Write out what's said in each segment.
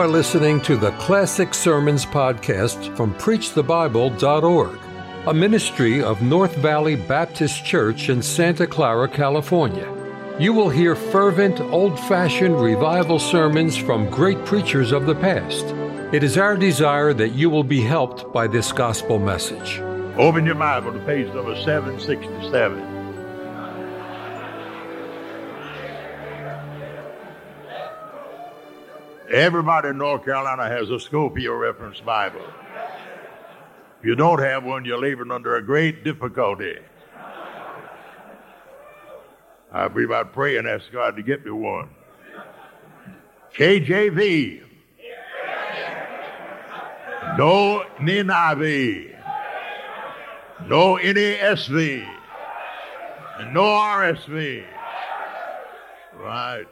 are listening to the Classic Sermons podcast from PreachTheBible.org, a ministry of North Valley Baptist Church in Santa Clara, California. You will hear fervent, old fashioned revival sermons from great preachers of the past. It is our desire that you will be helped by this gospel message. Open your Bible to page number 767. Everybody in North Carolina has a Scofield reference Bible. If you don't have one, you're laboring under a great difficulty. I believe I'd pray and ask God to get me one. KJV. No NIV. No NASV. No RSV. Right.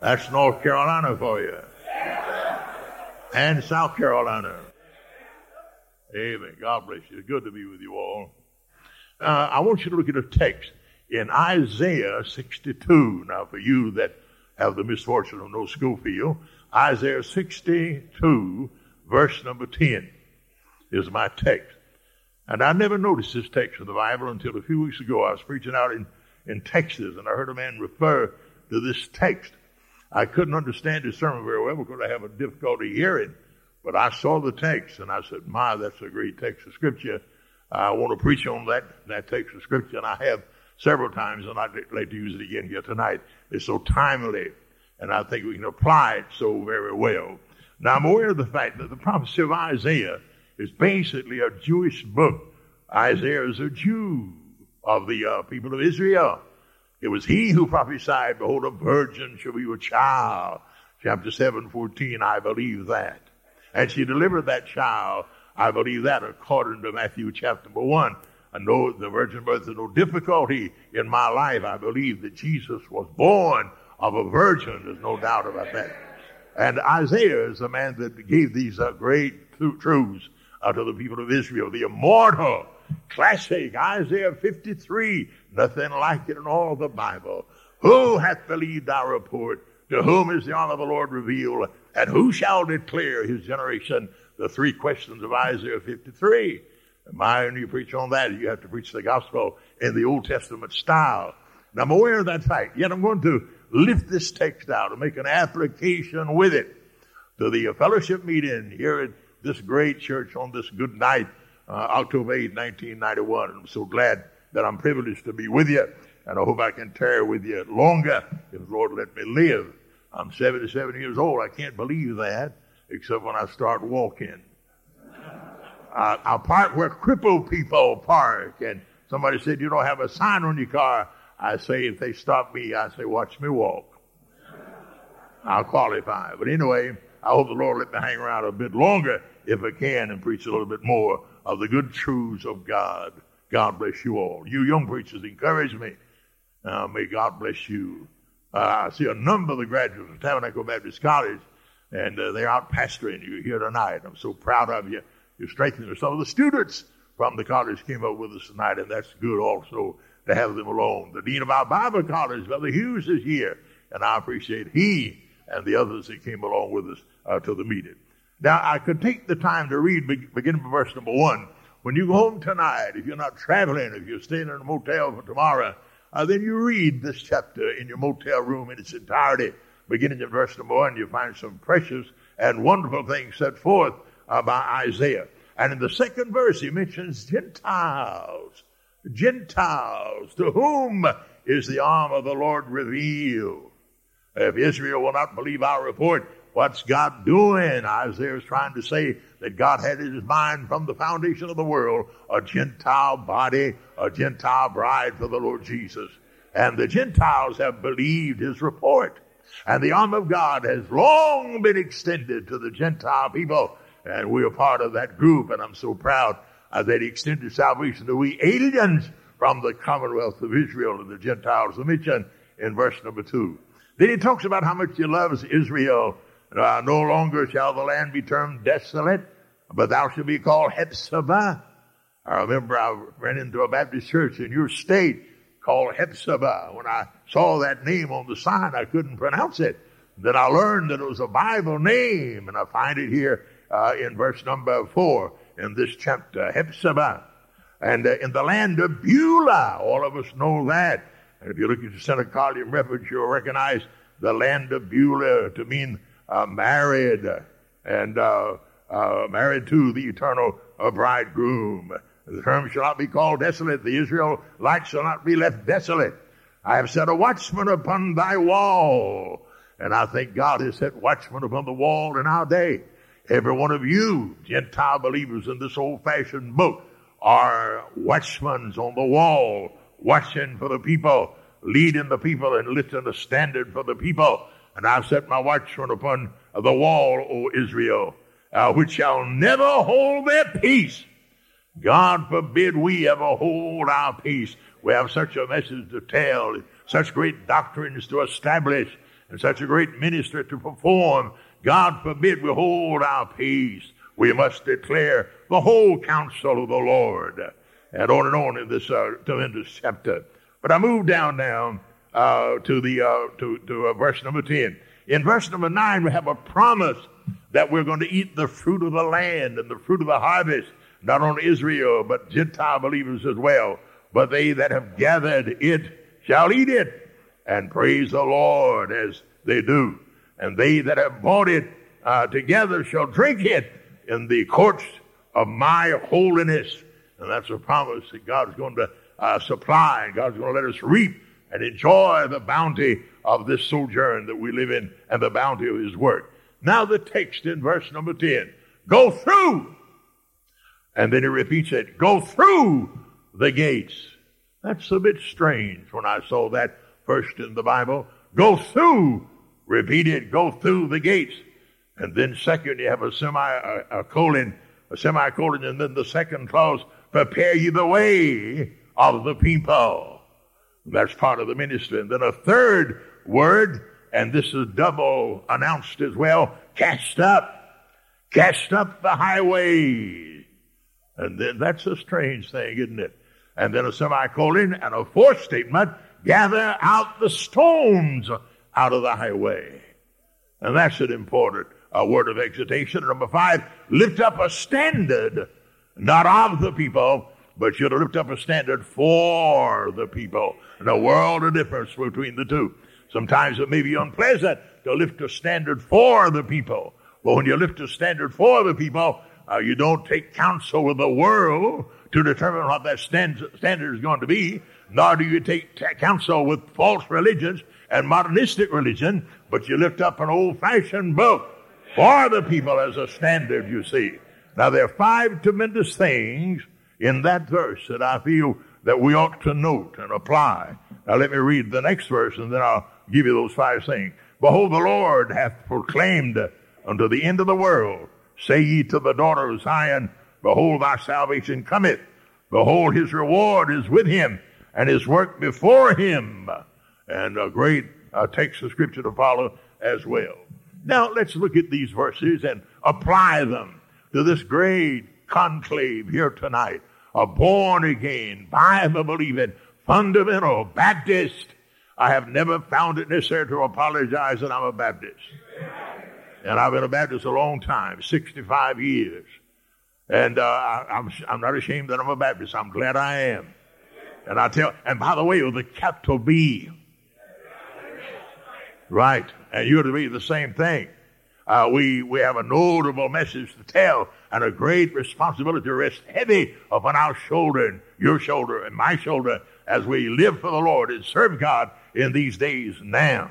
That's North Carolina for you. And South Carolina. Amen. God bless you. Good to be with you all. Uh, I want you to look at a text in Isaiah 62. Now, for you that have the misfortune of no school Scofield, Isaiah 62, verse number 10 is my text. And I never noticed this text in the Bible until a few weeks ago. I was preaching out in, in Texas and I heard a man refer to this text. I couldn't understand his sermon very well because I have a difficulty hearing. But I saw the text and I said, my, that's a great text of scripture. I want to preach on that, that text of scripture and I have several times and I'd like to use it again here tonight. It's so timely and I think we can apply it so very well. Now I'm aware of the fact that the prophecy of Isaiah is basically a Jewish book. Isaiah is a Jew of the uh, people of Israel. It was he who prophesied, behold, a virgin shall be with child. Chapter 7, 14, I believe that. And she delivered that child, I believe that, according to Matthew chapter 1. I know the virgin birth is no difficulty in my life. I believe that Jesus was born of a virgin. There's no doubt about that. And Isaiah is the man that gave these uh, great truths uh, to the people of Israel. The immortal, classic Isaiah 53 Nothing like it in all the Bible. Who hath believed our report? To whom is the honor of the Lord revealed? And who shall declare his generation? The three questions of Isaiah 53. My, when you preach on that, you have to preach the gospel in the Old Testament style. And I'm aware of that fact. Yet I'm going to lift this text out and make an application with it to the fellowship meeting here at this great church on this good night, uh, October 8, 1991. I'm so glad that I'm privileged to be with you, and I hope I can tarry with you longer if the Lord let me live. I'm 77 years old. I can't believe that, except when I start walking. Uh, I park where crippled people park, and somebody said, You don't have a sign on your car. I say, If they stop me, I say, Watch me walk. I'll qualify. But anyway, I hope the Lord let me hang around a bit longer if I can and preach a little bit more of the good truths of God. God bless you all. You young preachers encourage me. Uh, may God bless you. Uh, I see a number of the graduates of Tabernacle Baptist College, and uh, they're out pastoring you here tonight. I'm so proud of you. You're strengthening some of the students from the college came up with us tonight, and that's good also to have them along. The dean of our Bible college, Brother Hughes, is here, and I appreciate he and the others that came along with us uh, to the meeting. Now, I could take the time to read, beginning from verse number one, when you go home tonight, if you're not traveling, if you're staying in a motel for tomorrow, uh, then you read this chapter in your motel room in its entirety. Beginning in verse number one, you find some precious and wonderful things set forth uh, by Isaiah. And in the second verse, he mentions Gentiles. Gentiles, to whom is the arm of the Lord revealed? If Israel will not believe our report, what's God doing? Isaiah is trying to say that God had in his mind from the foundation of the world a Gentile body, a Gentile bride for the Lord Jesus. And the Gentiles have believed his report. And the arm of God has long been extended to the Gentile people. And we are part of that group. And I'm so proud that he extended salvation to we aliens from the commonwealth of Israel and the Gentiles. mention in verse number two. Then he talks about how much he loves Israel uh, no longer shall the land be termed desolate, but thou shalt be called Hephzibah. I remember I ran into a Baptist church in your state called Hephzibah. When I saw that name on the sign, I couldn't pronounce it. Then I learned that it was a Bible name, and I find it here uh, in verse number four in this chapter, Hephzibah. And uh, in the land of Beulah, all of us know that. And if you look at the Senecalian reference, you'll recognize the land of Beulah to mean uh, married and uh, uh, married to the eternal uh, bridegroom. The term shall not be called desolate. The Israelites shall not be left desolate. I have set a watchman upon thy wall. And I think God has set watchmen upon the wall in our day. Every one of you, Gentile believers in this old fashioned book, are watchmen on the wall, watching for the people, leading the people, and lifting the standard for the people. And I've set my watchman upon the wall, O Israel, uh, which shall never hold their peace. God forbid we ever hold our peace. We have such a message to tell, such great doctrines to establish, and such a great ministry to perform. God forbid we hold our peace. We must declare the whole counsel of the Lord. And on and on in this uh, tremendous chapter. But I move down now uh, to the uh, to to uh, verse number ten. In verse number nine, we have a promise that we're going to eat the fruit of the land and the fruit of the harvest, not only Israel but Gentile believers as well. But they that have gathered it shall eat it, and praise the Lord as they do. And they that have bought it uh, together shall drink it in the courts of my holiness. And that's a promise that God's going to uh, supply, and God's going to let us reap and enjoy the bounty of this sojourn that we live in and the bounty of His work. Now, the text in verse number 10 go through. And then he repeats it go through the gates. That's a bit strange when I saw that first in the Bible. Go through, repeat it, go through the gates. And then second, you have a semi, a, a colon, a semicolon, and then the second clause, prepare you the way of the people. That's part of the ministry. And then a third word, and this is double announced as well, cast up. Cast up the highway. And then that's a strange thing, isn't it? And then a semicolon and a fourth statement, gather out the stones out of the highway. And that's an important uh, word of exhortation. Number five, lift up a standard, not of the people, but to lift up a standard for the people. And a world of difference between the two. Sometimes it may be unpleasant to lift a standard for the people. But when you lift a standard for the people, uh, you don't take counsel with the world to determine what that stand, standard is going to be, nor do you take t- counsel with false religions and modernistic religion, but you lift up an old-fashioned book for the people as a standard, you see. Now, there are five tremendous things in that verse that I feel that we ought to note and apply. Now, let me read the next verse and then I'll give you those five things. Behold, the Lord hath proclaimed unto the end of the world, say ye to the daughter of Zion, Behold, thy salvation cometh. Behold, his reward is with him, and his work before him. And a great uh, text of scripture to follow as well. Now, let's look at these verses and apply them to this great conclave here tonight. A born again, Bible believing, fundamental Baptist I have never found it necessary to apologize that I'm a Baptist. And I've been a Baptist a long time, 65 years. And uh, I, am I'm, I'm not ashamed that I'm a Baptist. I'm glad I am. And I tell, and by the way, with a capital B. Right. And you're to be the same thing. Uh, we, we have a notable message to tell and a great responsibility rests heavy upon our shoulder and your shoulder and my shoulder as we live for the Lord and serve God in these days now.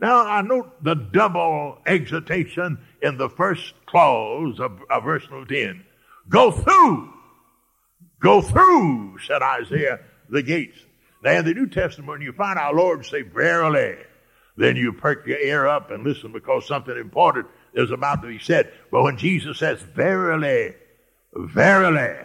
Now, I note the double exhortation in the first clause of, of verse 10. Go through, go through, said Isaiah, the gates. Now, in the New Testament, when you find our Lord say, verily, then you perk your ear up and listen because something important is about to be said. But when Jesus says, verily, verily,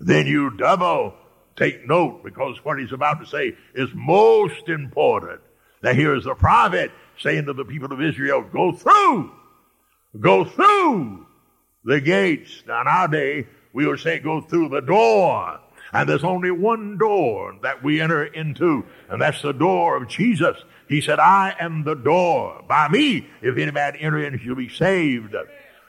then you double take note because what he's about to say is most important. Now here is the prophet saying to the people of Israel, go through, go through the gates. Now in our day, we would say go through the door. And there's only one door that we enter into, and that's the door of Jesus. He said, I am the door. By me, if any man enter in, he'll be saved.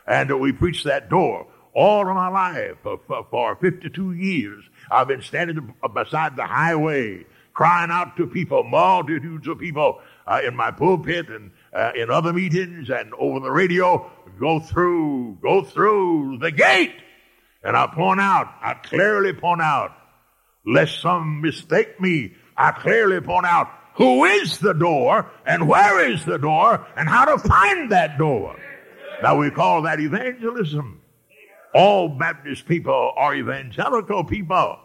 And we preach that door all of my life. For, for, for 52 years, I've been standing beside the highway, crying out to people, multitudes of people, uh, in my pulpit and uh, in other meetings and over the radio. Go through, go through the gate. And I point out, I clearly point out, lest some mistake me, I clearly point out who is the door and where is the door and how to find that door. Now we call that evangelism. All Baptist people are evangelical people.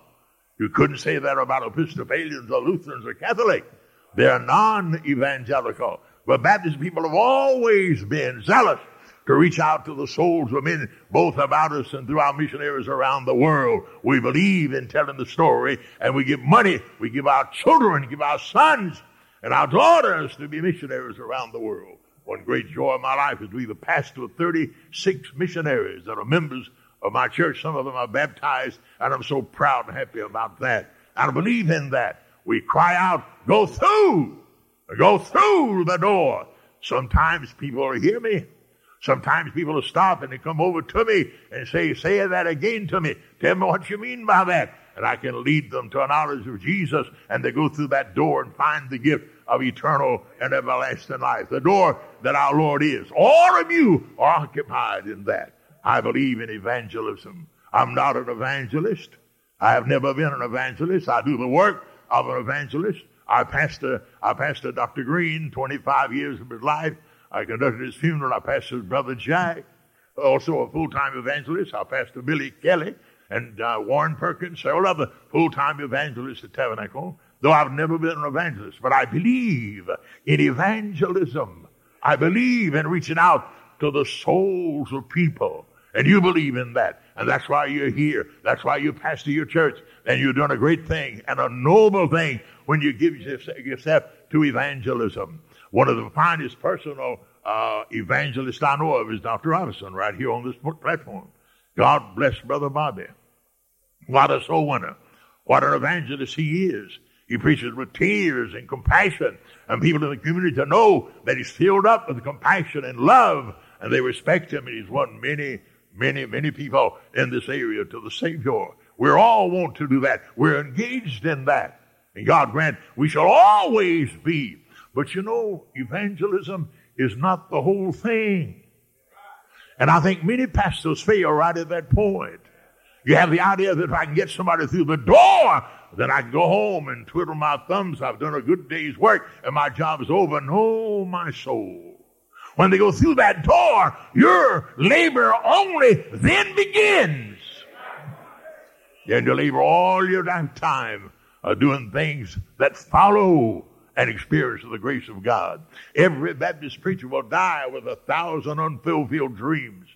You couldn't say that about Episcopalians or Lutherans or Catholics. They're non-evangelical. But Baptist people have always been zealous to reach out to the souls of men, both about us and through our missionaries around the world. We believe in telling the story and we give money. We give our children, give our sons and our daughters to be missionaries around the world. One great joy of my life is to be the pastor of 36 missionaries that are members of my church. Some of them are baptized and I'm so proud and happy about that. I believe in that. We cry out, go through, go through the door. Sometimes people hear me. Sometimes people will stop and they come over to me and say, say that again to me. Tell me what you mean by that. And I can lead them to a knowledge of Jesus and they go through that door and find the gift of eternal and everlasting life. The door that our Lord is. All of you are occupied in that. I believe in evangelism. I'm not an evangelist. I have never been an evangelist. I do the work of an evangelist. I pastor, I pastor Dr. Green 25 years of his life. I conducted his funeral. I pastored his brother Jack, also a full-time evangelist. I pastored Billy Kelly and uh, Warren Perkins, several other full-time evangelists at Tabernacle, though I've never been an evangelist. But I believe in evangelism. I believe in reaching out to the souls of people. And you believe in that. And that's why you're here. That's why you pastor your church. And you're doing a great thing and a noble thing when you give yourself to evangelism. One of the finest personal uh, evangelists I know of is Dr. Robinson right here on this platform. God bless Brother Bobby. What a soul winner. What an evangelist he is. He preaches with tears and compassion and people in the community to know that he's filled up with compassion and love and they respect him and he's won many, many, many people in this area to the Savior. We all want to do that. We're engaged in that. And God grant we shall always be but you know, evangelism is not the whole thing. And I think many pastors fail right at that point. You have the idea that if I can get somebody through the door, then I can go home and twiddle my thumbs. I've done a good day's work and my job is over. No, my soul. When they go through that door, your labor only then begins. Then you labor all your time uh, doing things that follow and experience of the grace of God. Every Baptist preacher will die with a thousand unfulfilled dreams.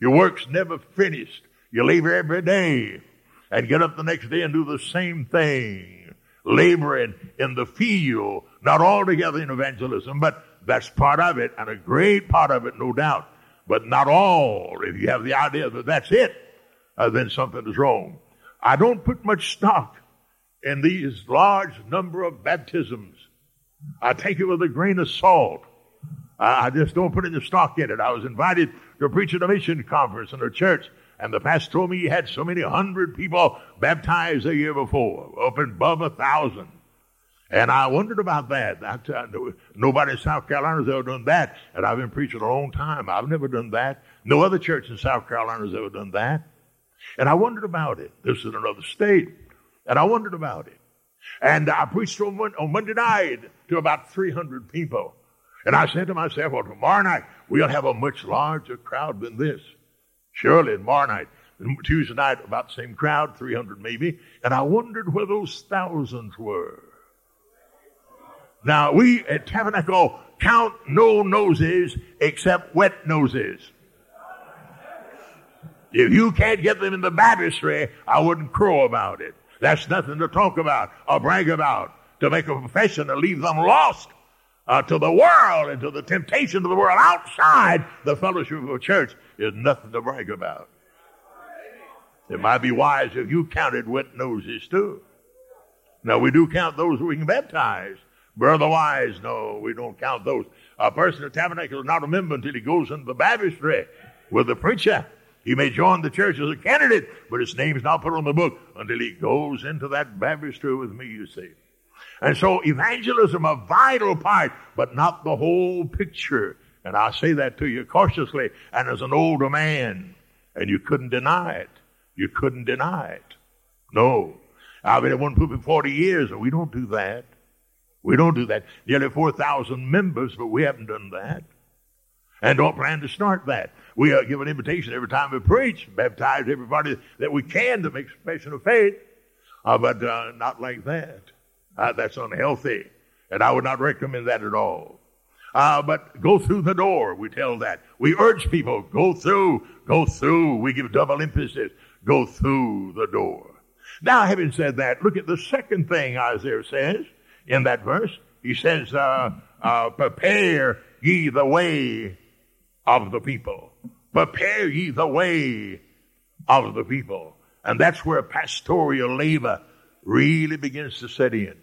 Your work's never finished. You labor every day and get up the next day and do the same thing. Laboring in the field, not altogether in evangelism, but that's part of it and a great part of it, no doubt. But not all. If you have the idea that that's it, uh, then something is wrong. I don't put much stock in these large number of baptisms I take it with a grain of salt. I just don't put any stock in it. I was invited to preach at a mission conference in a church, and the pastor told me he had so many hundred people baptized a year before, up above a thousand. And I wondered about that. Nobody in South Carolina has ever done that, and I've been preaching a long time. I've never done that. No other church in South Carolina has ever done that. And I wondered about it. This is another state, and I wondered about it. And I preached on, on Monday night to about 300 people. And I said to myself, well, tomorrow night we'll have a much larger crowd than this. Surely tomorrow night. Tuesday night, about the same crowd, 300 maybe. And I wondered where those thousands were. Now, we at Tabernacle count no noses except wet noses. If you can't get them in the baptistry, I wouldn't crow about it. That's nothing to talk about or brag about. To make a profession to leave them lost uh, to the world and to the temptation of the world outside the fellowship of a church is nothing to brag about. It might be wise if you counted wet noses too. Now we do count those who we can baptize. But otherwise, no, we don't count those. A person of tabernacle is not a member until he goes into the baptistry with the preacher. He may join the church as a candidate, but his name is not put on the book until he goes into that baptistry with me, you see. And so evangelism a vital part, but not the whole picture. And I say that to you cautiously and as an older man. And you couldn't deny it. You couldn't deny it. No. I've been at one pulpit 40 years and we don't do that. We don't do that. Nearly 4,000 members, but we haven't done that. And don't plan to start that. We uh, give an invitation every time we preach, baptize everybody that we can to make profession of faith, uh, but uh, not like that. Uh, that's unhealthy, and I would not recommend that at all. Uh, but go through the door, we tell that. We urge people, go through, go through. We give double emphasis, go through the door. Now, having said that, look at the second thing Isaiah says in that verse. He says, uh, prepare ye the way of the people. Prepare ye the way of the people. And that's where pastoral labor really begins to set in.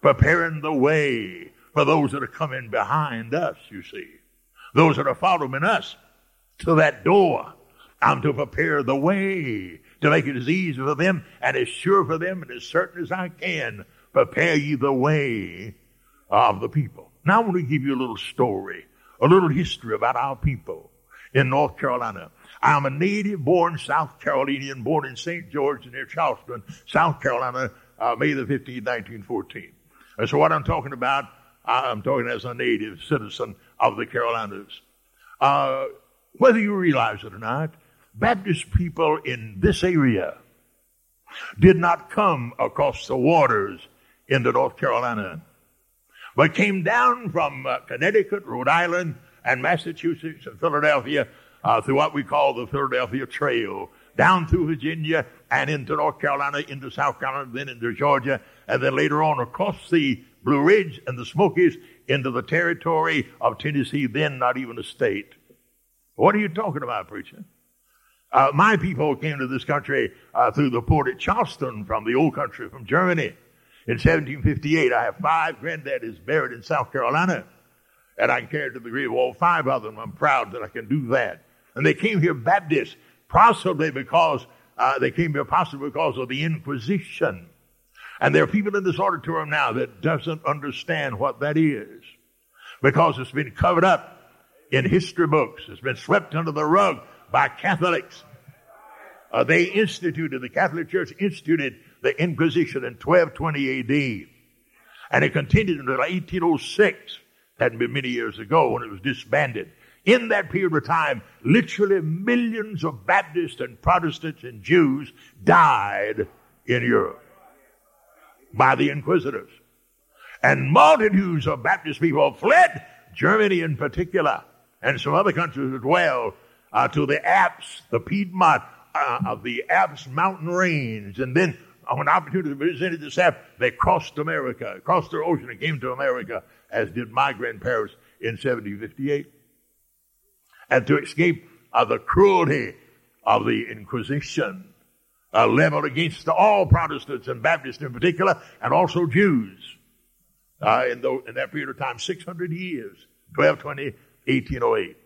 Preparing the way for those that are coming behind us, you see. Those that are following us to that door. I'm to prepare the way to make it as easy for them and as sure for them and as certain as I can. Prepare ye the way of the people. Now I want to give you a little story a little history about our people in North Carolina. I'm a native born South Carolinian, born in St. George near Charleston, South Carolina, uh, May the 15th, 1914. And so what I'm talking about, I'm talking as a native citizen of the Carolinas. Uh, whether you realize it or not, Baptist people in this area did not come across the waters into North Carolina but came down from uh, Connecticut, Rhode Island, and Massachusetts and Philadelphia uh, through what we call the Philadelphia Trail, down through Virginia and into North Carolina, into South Carolina, then into Georgia, and then later on across the Blue Ridge and the Smokies into the territory of Tennessee, then not even a state. What are you talking about, preacher? Uh, my people came to this country uh, through the port at Charleston from the old country, from Germany. In 1758, I have five granddaddies buried in South Carolina, and I can carry to the grave all five of them. I'm proud that I can do that. And they came here Baptists, possibly because uh, they came here possibly because of the Inquisition. And there are people in this auditorium now that doesn't understand what that is because it's been covered up in history books. It's been swept under the rug by Catholics. Uh, they instituted, the Catholic Church instituted the Inquisition in 1220 AD. And it continued until 1806. That had been many years ago when it was disbanded. In that period of time, literally millions of Baptists and Protestants and Jews died in Europe by the inquisitors. And multitudes of Baptist people fled, Germany in particular, and some other countries as well, uh, to the Alps, the Piedmont uh, of the Alps mountain range, and then when opportunity presented itself, they crossed America, crossed the ocean and came to America, as did my grandparents in 1758. And to escape uh, the cruelty of the Inquisition, uh, leveled against all Protestants and Baptists in particular, and also Jews. Uh, in, the, in that period of time, 600 years, 1220, 1808.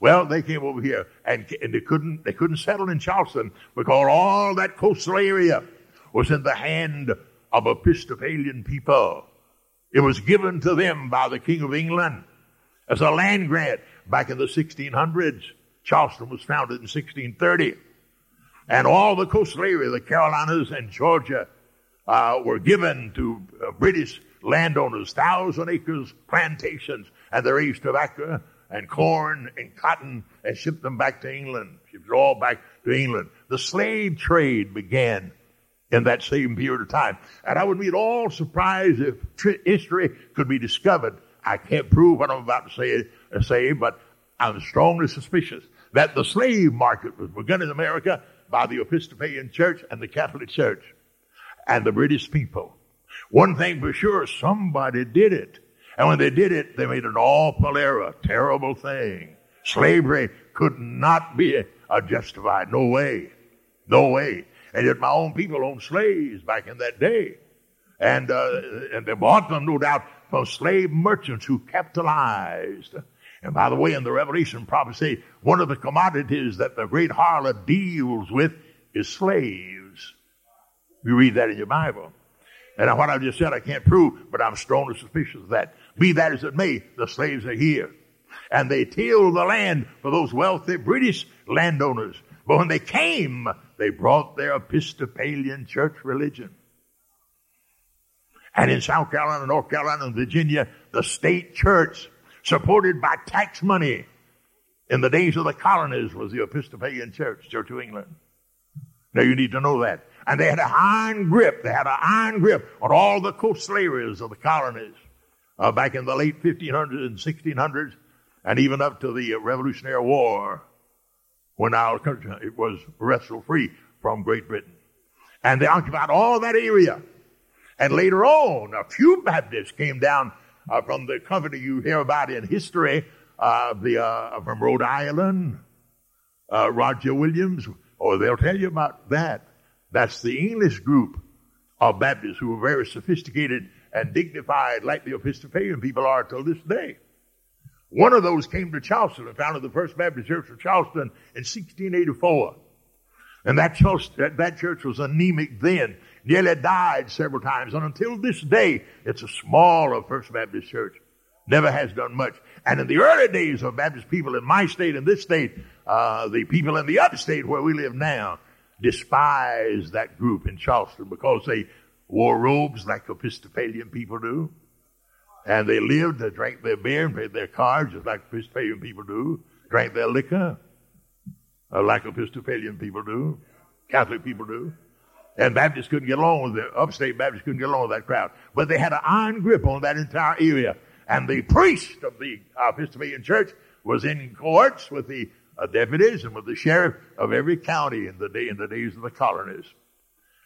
Well, they came over here and, and they couldn't, they couldn't settle in Charleston because all that coastal area was in the hand of Episcopalian people. It was given to them by the King of England as a land grant back in the 1600s. Charleston was founded in 1630. And all the coastal area, the Carolinas and Georgia, uh, were given to uh, British landowners, thousand acres plantations, and they raised tobacco and corn and cotton and shipped them back to England. Shipped it all back to England. The slave trade began in that same period of time. And I would be at all surprised if history could be discovered. I can't prove what I'm about to say, uh, say, but I'm strongly suspicious that the slave market was begun in America by the Episcopalian Church and the Catholic Church and the British people. One thing for sure, somebody did it. And when they did it, they made an awful error, terrible thing. Slavery could not be a justified, no way. No way. And yet my own people owned slaves back in that day. And, uh, and they bought them, no doubt, from slave merchants who capitalized. And by the way, in the Revelation prophecy, one of the commodities that the great harlot deals with is slaves. You read that in your Bible. And what I've just said, I can't prove, but I'm strongly suspicious of that. Be that as it may, the slaves are here. And they tilled the land for those wealthy British landowners. But when they came, they brought their Episcopalian church religion. And in South Carolina, North Carolina, and Virginia, the state church, supported by tax money in the days of the colonies, was the Episcopalian Church, Church of England. Now you need to know that. And they had an iron grip. They had an iron grip on all the coast slaveries of the colonies uh, back in the late 1500s and 1600s, and even up to the Revolutionary War, when our country it was wrestled free from Great Britain. And they occupied all that area. And later on, a few Baptists came down uh, from the company you hear about in history, uh, the, uh, from Rhode Island, uh, Roger Williams, or they'll tell you about that. That's the English group of Baptists who were very sophisticated and dignified like the Episcopalian people are till this day. One of those came to Charleston and founded the First Baptist Church of Charleston in 1684. And that church, that, that church was anemic then, nearly died several times. And until this day, it's a smaller First Baptist church. Never has done much. And in the early days of Baptist people in my state and this state, uh, the people in the upstate where we live now, despised that group in Charleston because they wore robes like Episcopalian people do. And they lived, they drank their beer and played their cards just like Episcopalian people do, drank their liquor uh, like Episcopalian people do, Catholic people do. And Baptists couldn't get along with the upstate Baptists couldn't get along with that crowd. But they had an iron grip on that entire area. And the priest of the Episcopalian church was in courts with the uh, deputies and with the sheriff of every county in the day in the days of the colonies.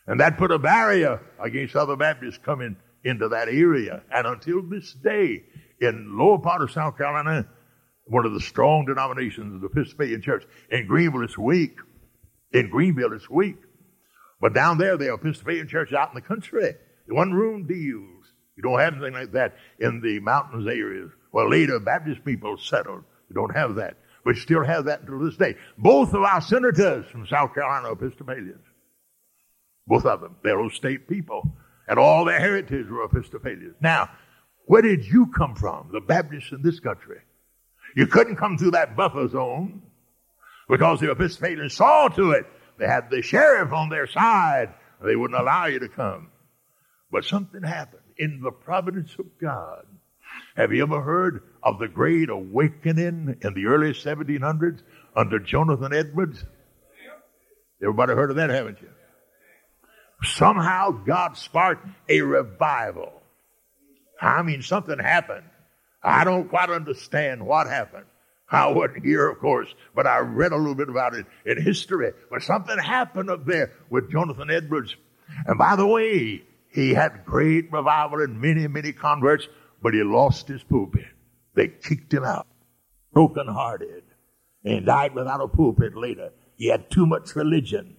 And that put a barrier against other Baptists coming into that area. And until this day, in lower part of South Carolina, one of the strong denominations of the Episcopalian Church. In Greenville, it's weak. In Greenville, it's weak. But down there, the Episcopalian Church out in the country, one room deals. You don't have anything like that in the mountains areas. Well, later, Baptist people settled. You don't have that. We still have that until this day. Both of our senators from South Carolina are Episcopalians. Both of them. They're old state people. And all their heritage were Episcopalians. Now, where did you come from? The Baptists in this country. You couldn't come through that buffer zone because the Episcopalians saw to it. They had the sheriff on their side. They wouldn't allow you to come. But something happened in the providence of God. Have you ever heard of the Great Awakening in the early 1700s under Jonathan Edwards? Everybody heard of that, haven't you? Somehow God sparked a revival. I mean, something happened. I don't quite understand what happened. I wasn't here, of course, but I read a little bit about it in history. But something happened up there with Jonathan Edwards. And by the way, he had great revival and many, many converts, but he lost his pulpit. They kicked him out, broken hearted, and died without a pulpit later. He had too much religion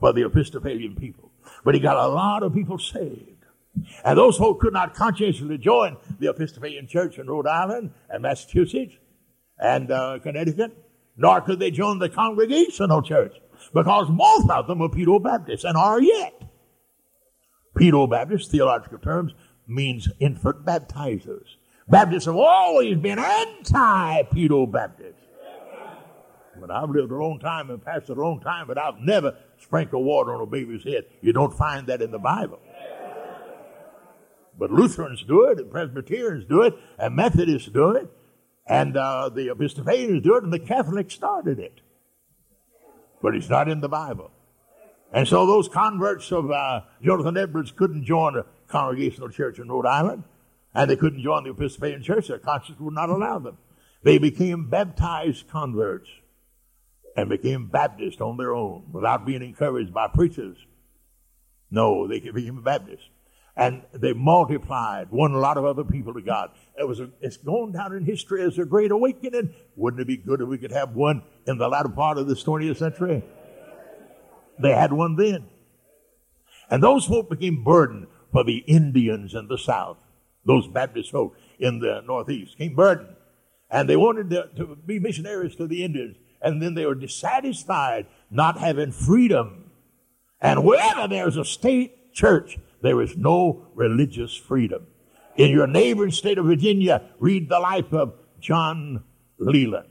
for the Episcopalian people. But he got a lot of people saved. And those folks could not conscientiously join the Episcopalian Church in Rhode Island and Massachusetts and uh, Connecticut, nor could they join the Congregational Church because most of them were Pedo Baptists and are yet. Pedo Baptist, theological terms, means infant baptizers. Baptists have always been anti-Pedo Baptists. But I've lived a long time and pastored a long time, but I've never sprinkled water on a baby's head. You don't find that in the Bible. But Lutherans do it, and Presbyterians do it, and Methodists do it, and uh, the Episcopalians do it, and the Catholics started it. But it's not in the Bible. And so those converts of uh, Jonathan Edwards couldn't join a congregational church in Rhode Island, and they couldn't join the Episcopalian church. Their conscience would not allow them. They became baptized converts and became Baptists on their own without being encouraged by preachers. No, they became Baptists and they multiplied, won a lot of other people to God. It was a, it's going down in history as a great awakening. Wouldn't it be good if we could have one in the latter part of this 20th century? They had one then. And those folk became burdened for the Indians in the South. Those Baptist folk in the Northeast came burdened. And they wanted to, to be missionaries to the Indians. And then they were dissatisfied not having freedom. And wherever there's a state church, there is no religious freedom. In your neighboring state of Virginia, read the life of John Leland.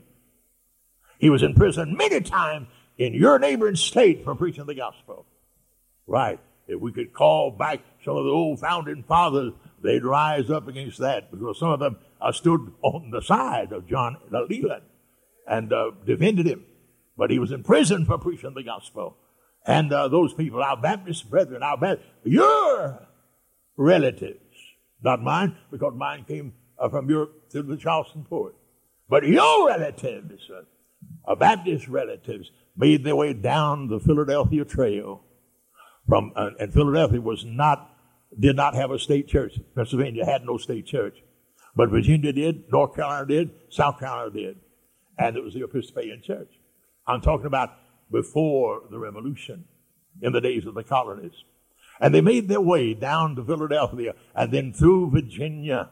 He was in prison many times in your neighboring state for preaching the gospel. Right. If we could call back some of the old founding fathers, they'd rise up against that because some of them stood on the side of John Leland and uh, defended him. But he was in prison for preaching the gospel. And uh, those people, our Baptist brethren, our Baptist, your relatives, not mine, because mine came uh, from Europe through the Charleston port. But your relatives, uh, Baptist relatives, made their way down the Philadelphia Trail. From uh, and Philadelphia was not did not have a state church. Pennsylvania had no state church, but Virginia did, North Carolina did, South Carolina did, and it was the Episcopalian Church. I'm talking about before the Revolution, in the days of the colonies. And they made their way down to Philadelphia and then through Virginia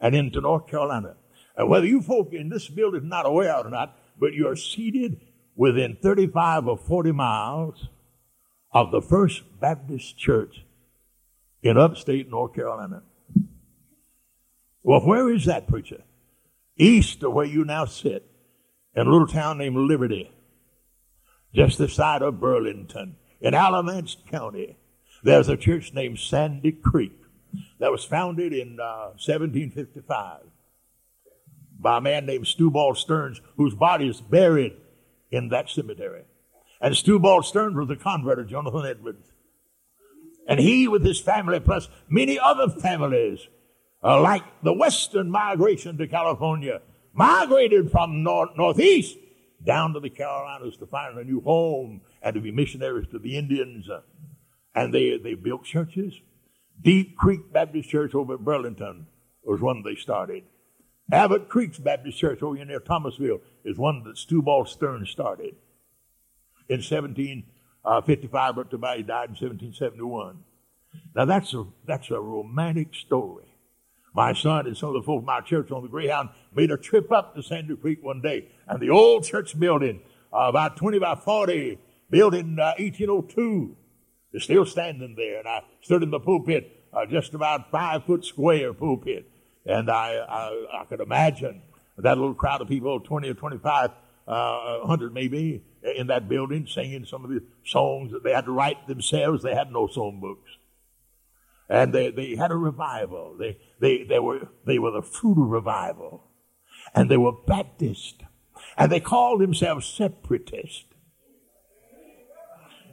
and into North Carolina. And whether you folk in this building are not aware or not, but you're seated within 35 or 40 miles of the First Baptist Church in upstate North Carolina. Well, where is that preacher? East of where you now sit, in a little town named Liberty, just the side of Burlington, in Alamance County. There's a church named Sandy Creek that was founded in uh, 1755 by a man named Shubal Stearns, whose body is buried in that cemetery. And Shubal Stearns was a convert of Jonathan Edwards. And he, with his family, plus many other families, uh, like the western migration to California, migrated from north, northeast down to the Carolinas to find a new home and to be missionaries to the Indians. Uh, and they, they built churches. Deep Creek Baptist Church over at Burlington was one they started. Abbott Creek's Baptist Church over near Thomasville is one that Shubal Stern started in 1755, but to buy he died in 1771. Now that's a, that's a romantic story. My son and some of the folks my church on the Greyhound made a trip up to Sandy Creek one day, and the old church building, uh, about 20 by 40, built in uh, 1802, is still standing there. And I stood in the pulpit, uh, just about five foot square pulpit, and I, I, I could imagine that little crowd of people, 20 or 25, uh, 100 maybe, in that building, singing some of the songs that they had to write themselves. They had no song books. And they, they had a revival. They, they, they, were, they were the fruit of revival. And they were Baptist. And they called themselves separatist.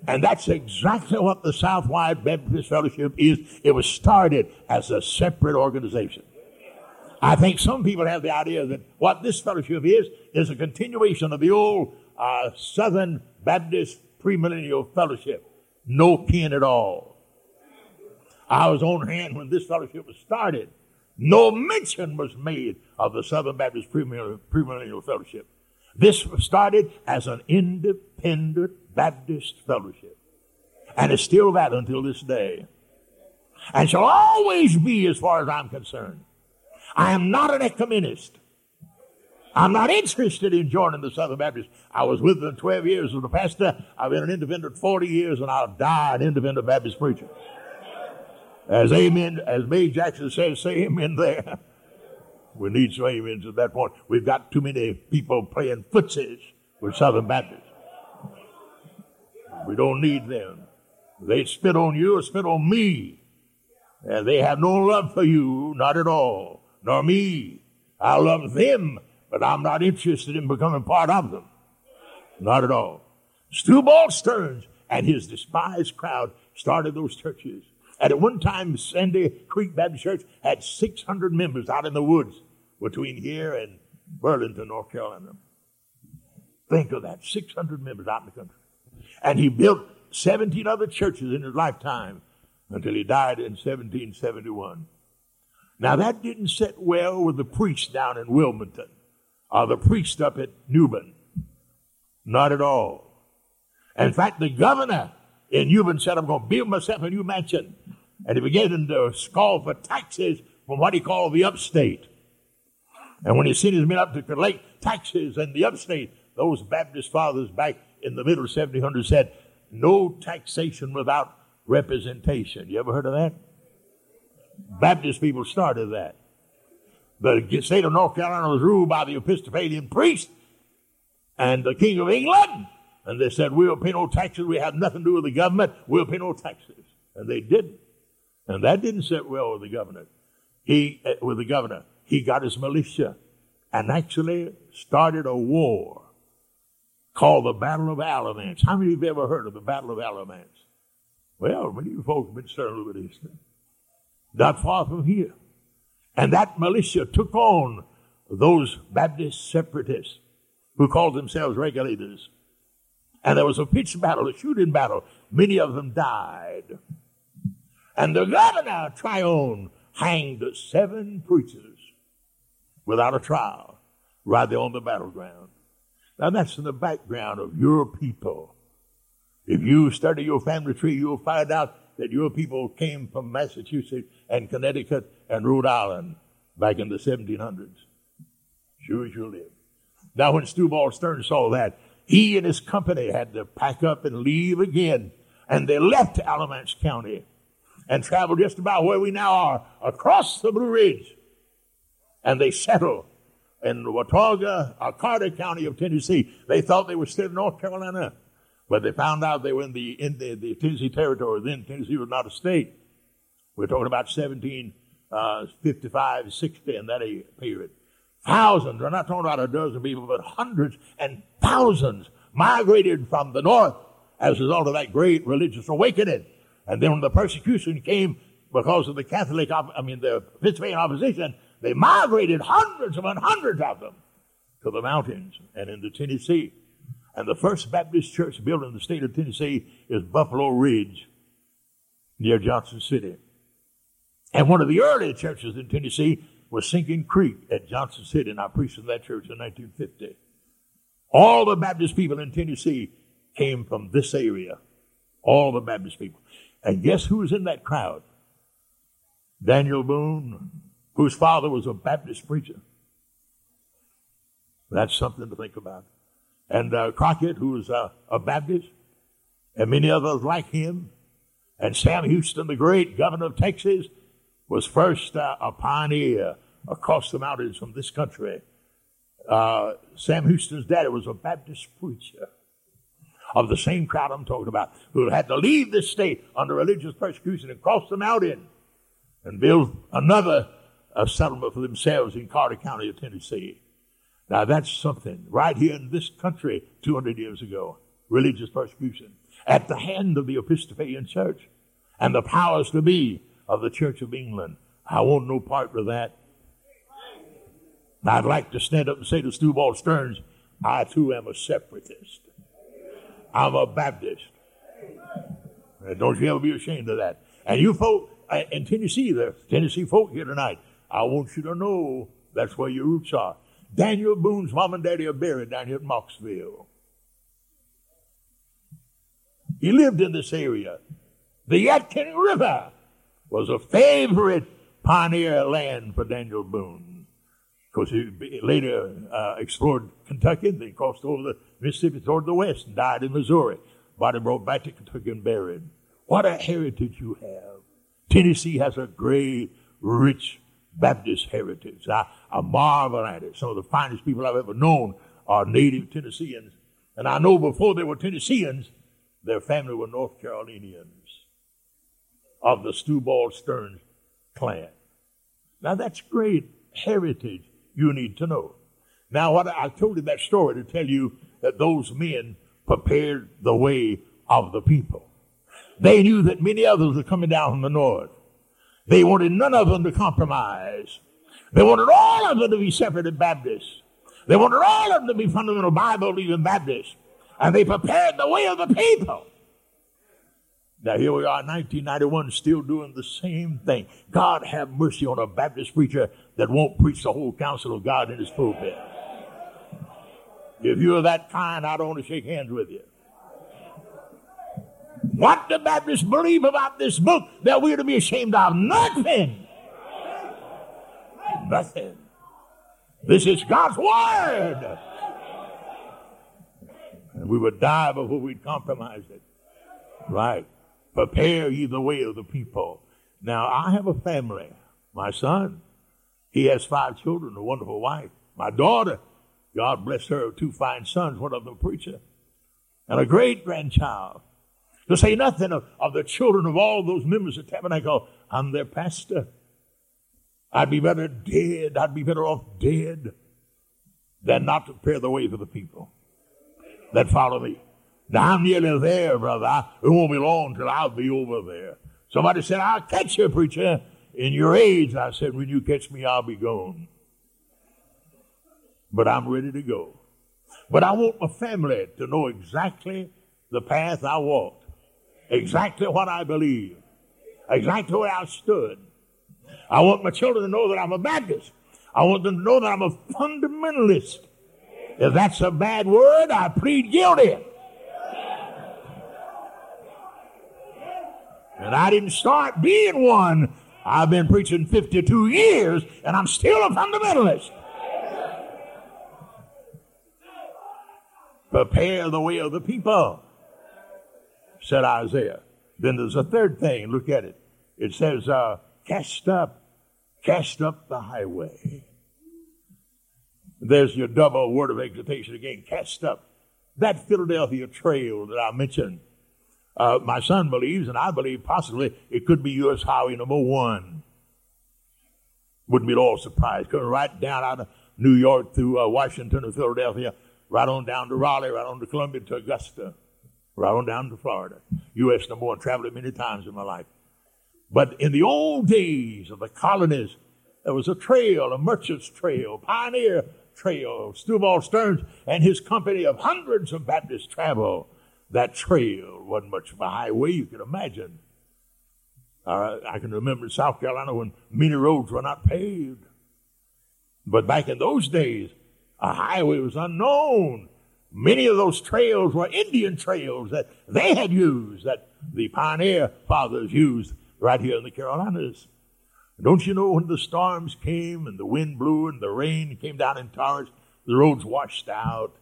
And that's exactly what the Southwide Baptist Fellowship is. It was started as a separate organization. I think some people have the idea that what this fellowship is, is a continuation of the old uh, Southern Baptist premillennial fellowship. No kin at all. I was on hand when this fellowship was started. No mention was made of the Southern Baptist premillennial fellowship. This was started as an independent Baptist fellowship. And it's still that until this day. And shall always be as far as I'm concerned. I am not an ecumenist. I'm not interested in joining the Southern Baptists. I was with them 12 years as a pastor. I've been an independent 40 years, and I'll die an independent Baptist preacher. As amen, as May Jackson says, say amen there. We need some amens at that point. We've got too many people playing footsies with Southern Baptists. We don't need them. They spit on you or spit on me. And they have no love for you, not at all nor me. I love them, but I'm not interested in becoming part of them. Not at all. Shubal Stearns and his despised crowd started those churches. And at one time, Sandy Creek Baptist Church had 600 members out in the woods between here and Burlington, North Carolina. Think of that 600 members out in the country. And he built 17 other churches in his lifetime until he died in 1771. Now, that didn't sit well with the priest down in Wilmington or the priest up at New Bern. Not at all. In fact, the governor in Euban said, I'm going to build myself a new mansion. And he began to call for taxes from what he called the upstate. And when he sent his men up to collect taxes in the upstate, those Baptist fathers back in the middle of 1700 said, no taxation without representation. You ever heard of that? Baptist people started that. The state of North Carolina was ruled by the Episcopalian priest and the King of England. And they said, we'll pay no taxes. We have nothing to do with the government. We'll pay no taxes. And they didn't. And that didn't sit well with the governor. He, uh, with the governor, he got his militia and actually started a war called the Battle of Alamance. How many of you have ever heard of the Battle of Alamance? Well, many of you folks have been little bit history. Not far from here. And that militia took on those Baptist separatists who called themselves regulators. And there was a pitched battle, a shooting battle. Many of them died. And the governor, Tryon, hanged seven preachers without a trial right there on the battleground. Now that's in the background of your people. If you study your family tree, you'll find out that your people came from Massachusetts and Connecticut and Rhode Island back in the 1700s. Sure as you live. Now when Shubal Stern saw that, he and his company had to pack up and leave again. And they left Alamance County and traveled just about where we now are, across the Blue Ridge. And they settled in Watauga, or Carter County of Tennessee. They thought they were still in North Carolina, but they found out they were in the, in the, the Tennessee Territory. Then Tennessee was not a state. We're talking about 1755, uh, 60 in that period. Thousands, we're not talking about a dozen people, but hundreds and thousands migrated from the north as a result of that great religious awakening. And then when the persecution came because of the Catholic, I mean, the Episcopalian opposition, they migrated hundreds upon hundreds of them to the mountains and into Tennessee. And the first Baptist church built in the state of Tennessee is Buffalo Ridge near Johnson City. And one of the early churches in Tennessee was Sinking Creek at Johnson City, and I preached in that church in 1950. All the Baptist people in Tennessee came from this area. All the Baptist people. And guess who was in that crowd? Daniel Boone, whose father was a Baptist preacher. That's something to think about. And uh, Crockett, who was uh, a Baptist, and many others like him. And Sam Houston, the great governor of Texas, was first uh, a pioneer across the mountains from this country. Uh, Sam Houston's daddy was a Baptist preacher of the same crowd I'm talking about, who had to leave this state under religious persecution and cross the mountain and build another uh, settlement for themselves in Carter County of Tennessee. Now that's something right here in this country 200 years ago, religious persecution at the hand of the Episcopalian Church and the powers to be of the Church of England. I want no part of that. I'd like to stand up and say to Shubal Stearns, I too am a separatist. I'm a Baptist. don't you ever be ashamed of that. And you folk in Tennessee, the Tennessee folk here tonight, I want you to know that's where your roots are. Daniel Boone's mom and daddy are buried down here at Mocksville. He lived in this area. The Yadkin River was a favorite pioneer land for Daniel Boone. Because he later uh, explored Kentucky, then crossed over the Mississippi toward the west and died in Missouri. Body brought back to Kentucky and buried. What a heritage you have. Tennessee has a great, rich Baptist heritage. I, I marvel at it. Some of the finest people I've ever known are native Tennesseans. And I know before they were Tennesseans, their family were North Carolinians of the Shubal Stearns clan. Now that's great heritage you need to know. Now, what I told you that story to tell you that those men prepared the way of the people. They knew that many others were coming down from the north. They wanted none of them to compromise. They wanted all of them to be separate Baptists. They wanted all of them to be fundamental Bible believing Baptists. And they prepared the way of the people. Now here we are in 1991 still doing the same thing. God have mercy on a Baptist preacher that won't preach the whole counsel of God in his pulpit. If you're that kind, I don't want to shake hands with you. What the Baptists believe about this book that we're to be ashamed of? Nothing. Nothing. This is God's Word. And we would die before we'd compromise it. Right. Prepare ye the way of the people. Now, I have a family. My son, he has five children, a wonderful wife. My daughter, God bless her, two fine sons, one of them a preacher, and a great grandchild. To say nothing of, of the children of all those members of Tabernacle, I'm their pastor. I'd be better dead, I'd be better off dead than not to prepare the way for the people that follow me. Now I'm nearly there, brother. I, it won't be long till I'll be over there. Somebody said, I'll catch you, preacher, in your age. I said, when you catch me, I'll be gone. But I'm ready to go. But I want my family to know exactly the path I walked, exactly what I believe, exactly where I stood. I want my children to know that I'm a Baptist. I want them to know that I'm a fundamentalist. If that's a bad word, I plead guilty. And I didn't start being one. I've been preaching 52 years, and I'm still a fundamentalist. Prepare the way of the people, said Isaiah. Then there's a third thing. Look at it. It says, uh, cast up, cast up the highway. There's your double word of exhortation again, cast up. That Philadelphia trail that I mentioned, uh, my son believes, and I believe possibly it could be U.S. Highway number one. Wouldn't be at all surprised. Coming right down out of New York through uh, Washington and Philadelphia, right on down to Raleigh, right on to Columbia to Augusta, right on down to Florida. U.S. number one. Traveled it many times in my life. But in the old days of the colonies, there was a trail, a merchant's trail, pioneer trail. Shubal Stearns and his company of hundreds of Baptists travel that trail. Wasn't much of a highway you can imagine. Uh, I can remember South Carolina when many roads were not paved. But back in those days, a highway was unknown. Many of those trails were Indian trails that they had used, that the pioneer fathers used right here in the Carolinas. Don't you know when the storms came and the wind blew and the rain came down in torrents, the roads washed out?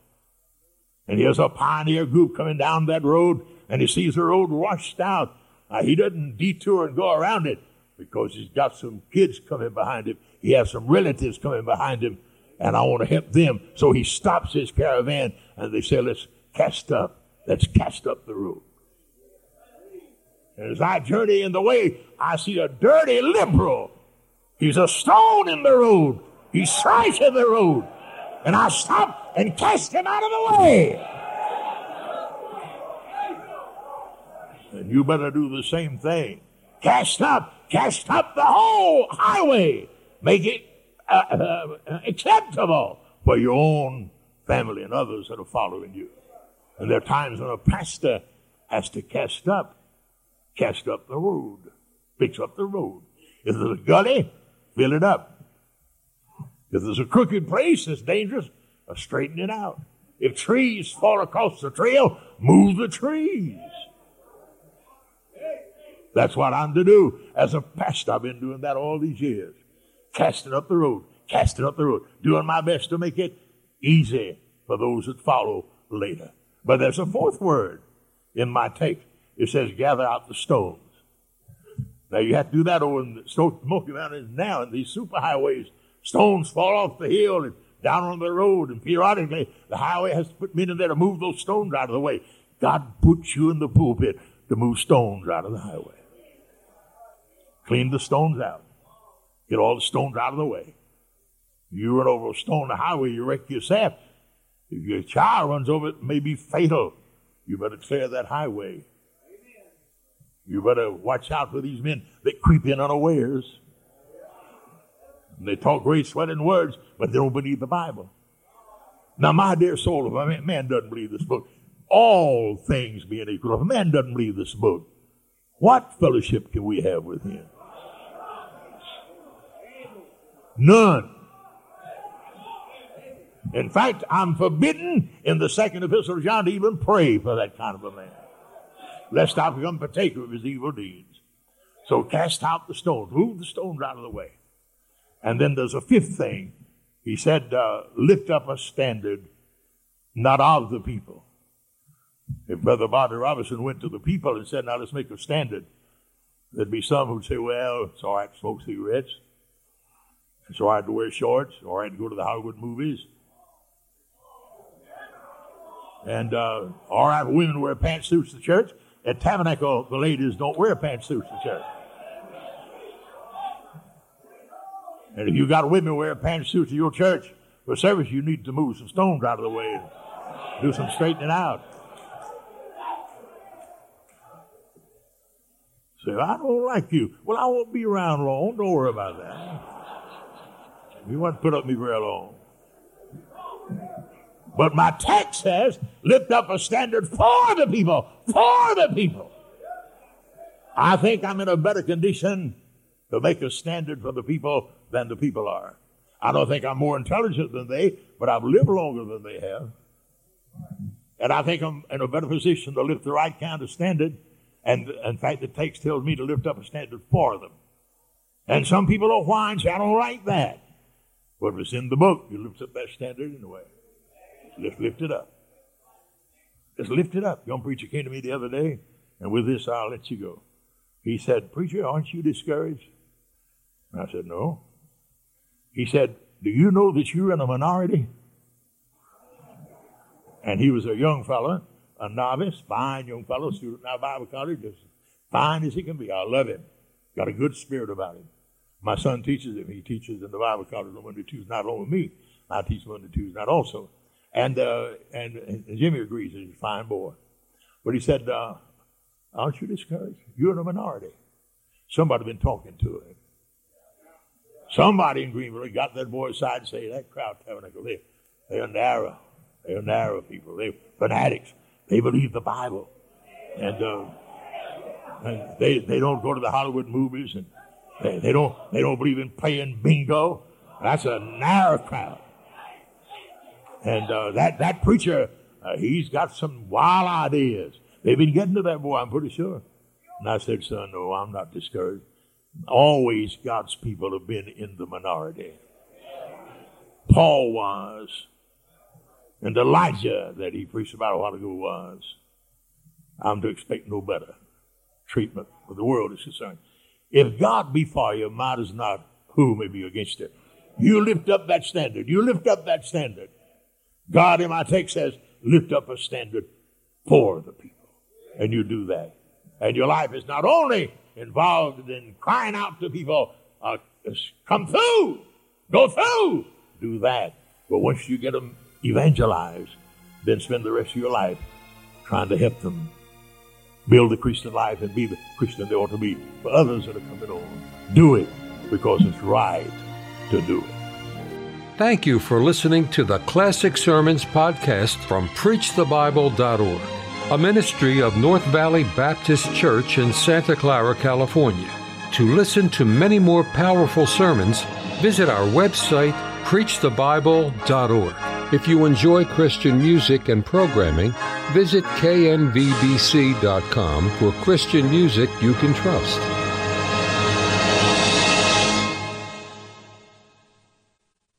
And here's a pioneer group coming down that road and he sees the road washed out. Now, he doesn't detour and go around it because he's got some kids coming behind him. He has some relatives coming behind him and I want to help them. So he stops his caravan and they say, let's cast up. Let's cast up the road. And as I journey in the way, I see a dirty liberal. He's a stone in the road. He's trash in the road. And I stop and cast him out of the way. And you better do the same thing. Cast up, cast up the whole highway. Make it uh, uh, acceptable for your own family and others that are following you. And there are times when a pastor has to cast up cast up the road, fix up the road. If there's a gully, fill it up. If there's a crooked place that's dangerous, uh, straighten it out. If trees fall across the trail, move the trees. That's what I'm to do. As a pastor, I've been doing that all these years. Casting up the road, casting up the road, doing my best to make it easy for those that follow later. But there's a fourth word in my take. It says, gather out the stones. Now you have to do that over in the Smoky Mountains now in these superhighways. Stones fall off the hill and down on the road, and periodically the highway has to put men in there to move those stones out of the way. God puts you in the pulpit to move stones out of the highway. Clean the stones out. Get all the stones out of the way. You run over a stone on the highway, you wreck yourself. If your child runs over it, it may be fatal. You better clear that highway. You better watch out for these men that creep in unawares. And they talk great sweating words, but they don't believe the Bible. Now, my dear soul, if a man doesn't believe this book, all things being equal, if a man doesn't believe this book, what fellowship can we have with him? None. In fact, I'm forbidden in the second epistle of John to even pray for that kind of a man. lest I become partaker of his evil deeds. So cast out the stones, move the stones out of the way. And then there's a fifth thing. He said, uh, lift up a standard, not of the people. If Brother Bobby Robinson went to the people and said, now let's make a standard, there'd be some who'd say, well, it's all right to smoke cigarettes. It's all right to wear shorts. It's all right to go to the Hollywood movies. And uh, all right, women wear pantsuits to church. At Tabernacle, the ladies don't wear pantsuits to church. And if you got women wear pantsuits to your church for service, you need to move some stones out of the way and do some straightening out. Say, I don't like you. Well, I won't be around long. Don't worry about that. You won't put up me very long. But my text says, lift up a standard for the people, for the people. I think I'm in a better condition to make a standard for the people than the people are. I don't think I'm more intelligent than they, but I've lived longer than they have. And I think I'm in a better position to lift the right kind of standard. And in fact, the text tells me to lift up a standard for them. And some people will whine, say, I don't like that. But if it's in the book, you lift up that standard anyway. Just lift it up. Just lift it up. Young preacher came to me the other day, and with this, I'll let you go. He said, Preacher, aren't you discouraged? And I said, No. He said, Do you know that you're in a minority? And he was a young fellow, a novice, fine young fellow, student now Bible college, as fine as he can be. I love him. Got a good spirit about him. My son teaches him. He teaches in the Bible college on Monday, Tuesday, not only me. I teach Monday, Tuesday, not also. And, uh, and, and Jimmy agrees he's a fine boy. But he said, uh, Aren't you discouraged? You're in a minority. Somebody been talking to him. Somebody in Greenville got that boy aside and say, That crowd tabernacle, they, they're narrow. They're narrow people. They're fanatics. They believe the Bible. And, uh, and they, they don't go to the Hollywood movies and they, they, don't, they don't believe in playing bingo. That's a narrow crowd. And uh, that, that preacher, uh, he's got some wild ideas. They've been getting to that boy, I'm pretty sure. And I said, son, no, I'm not discouraged. Always God's people have been in the minority. Paul was. And Elijah, that he preached about a while ago, was. I'm to expect no better treatment where the world is concerned. If God be for you, might as not who may be against it. You lift up that standard. You lift up that standard. God in my text says, lift up a standard for the people. And you do that. And your life is not only involved in crying out to people, uh, come through, go through, do that. But once you get them evangelized, then spend the rest of your life trying to help them build a Christian life and be the Christian they ought to be for others that are coming on. Do it because it's right to do it. Thank you for listening to the Classic Sermons podcast from PreachTheBible.org, a ministry of North Valley Baptist Church in Santa Clara, California. To listen to many more powerful sermons, visit our website, PreachTheBible.org. If you enjoy Christian music and programming, visit knvbc.com for Christian music you can trust.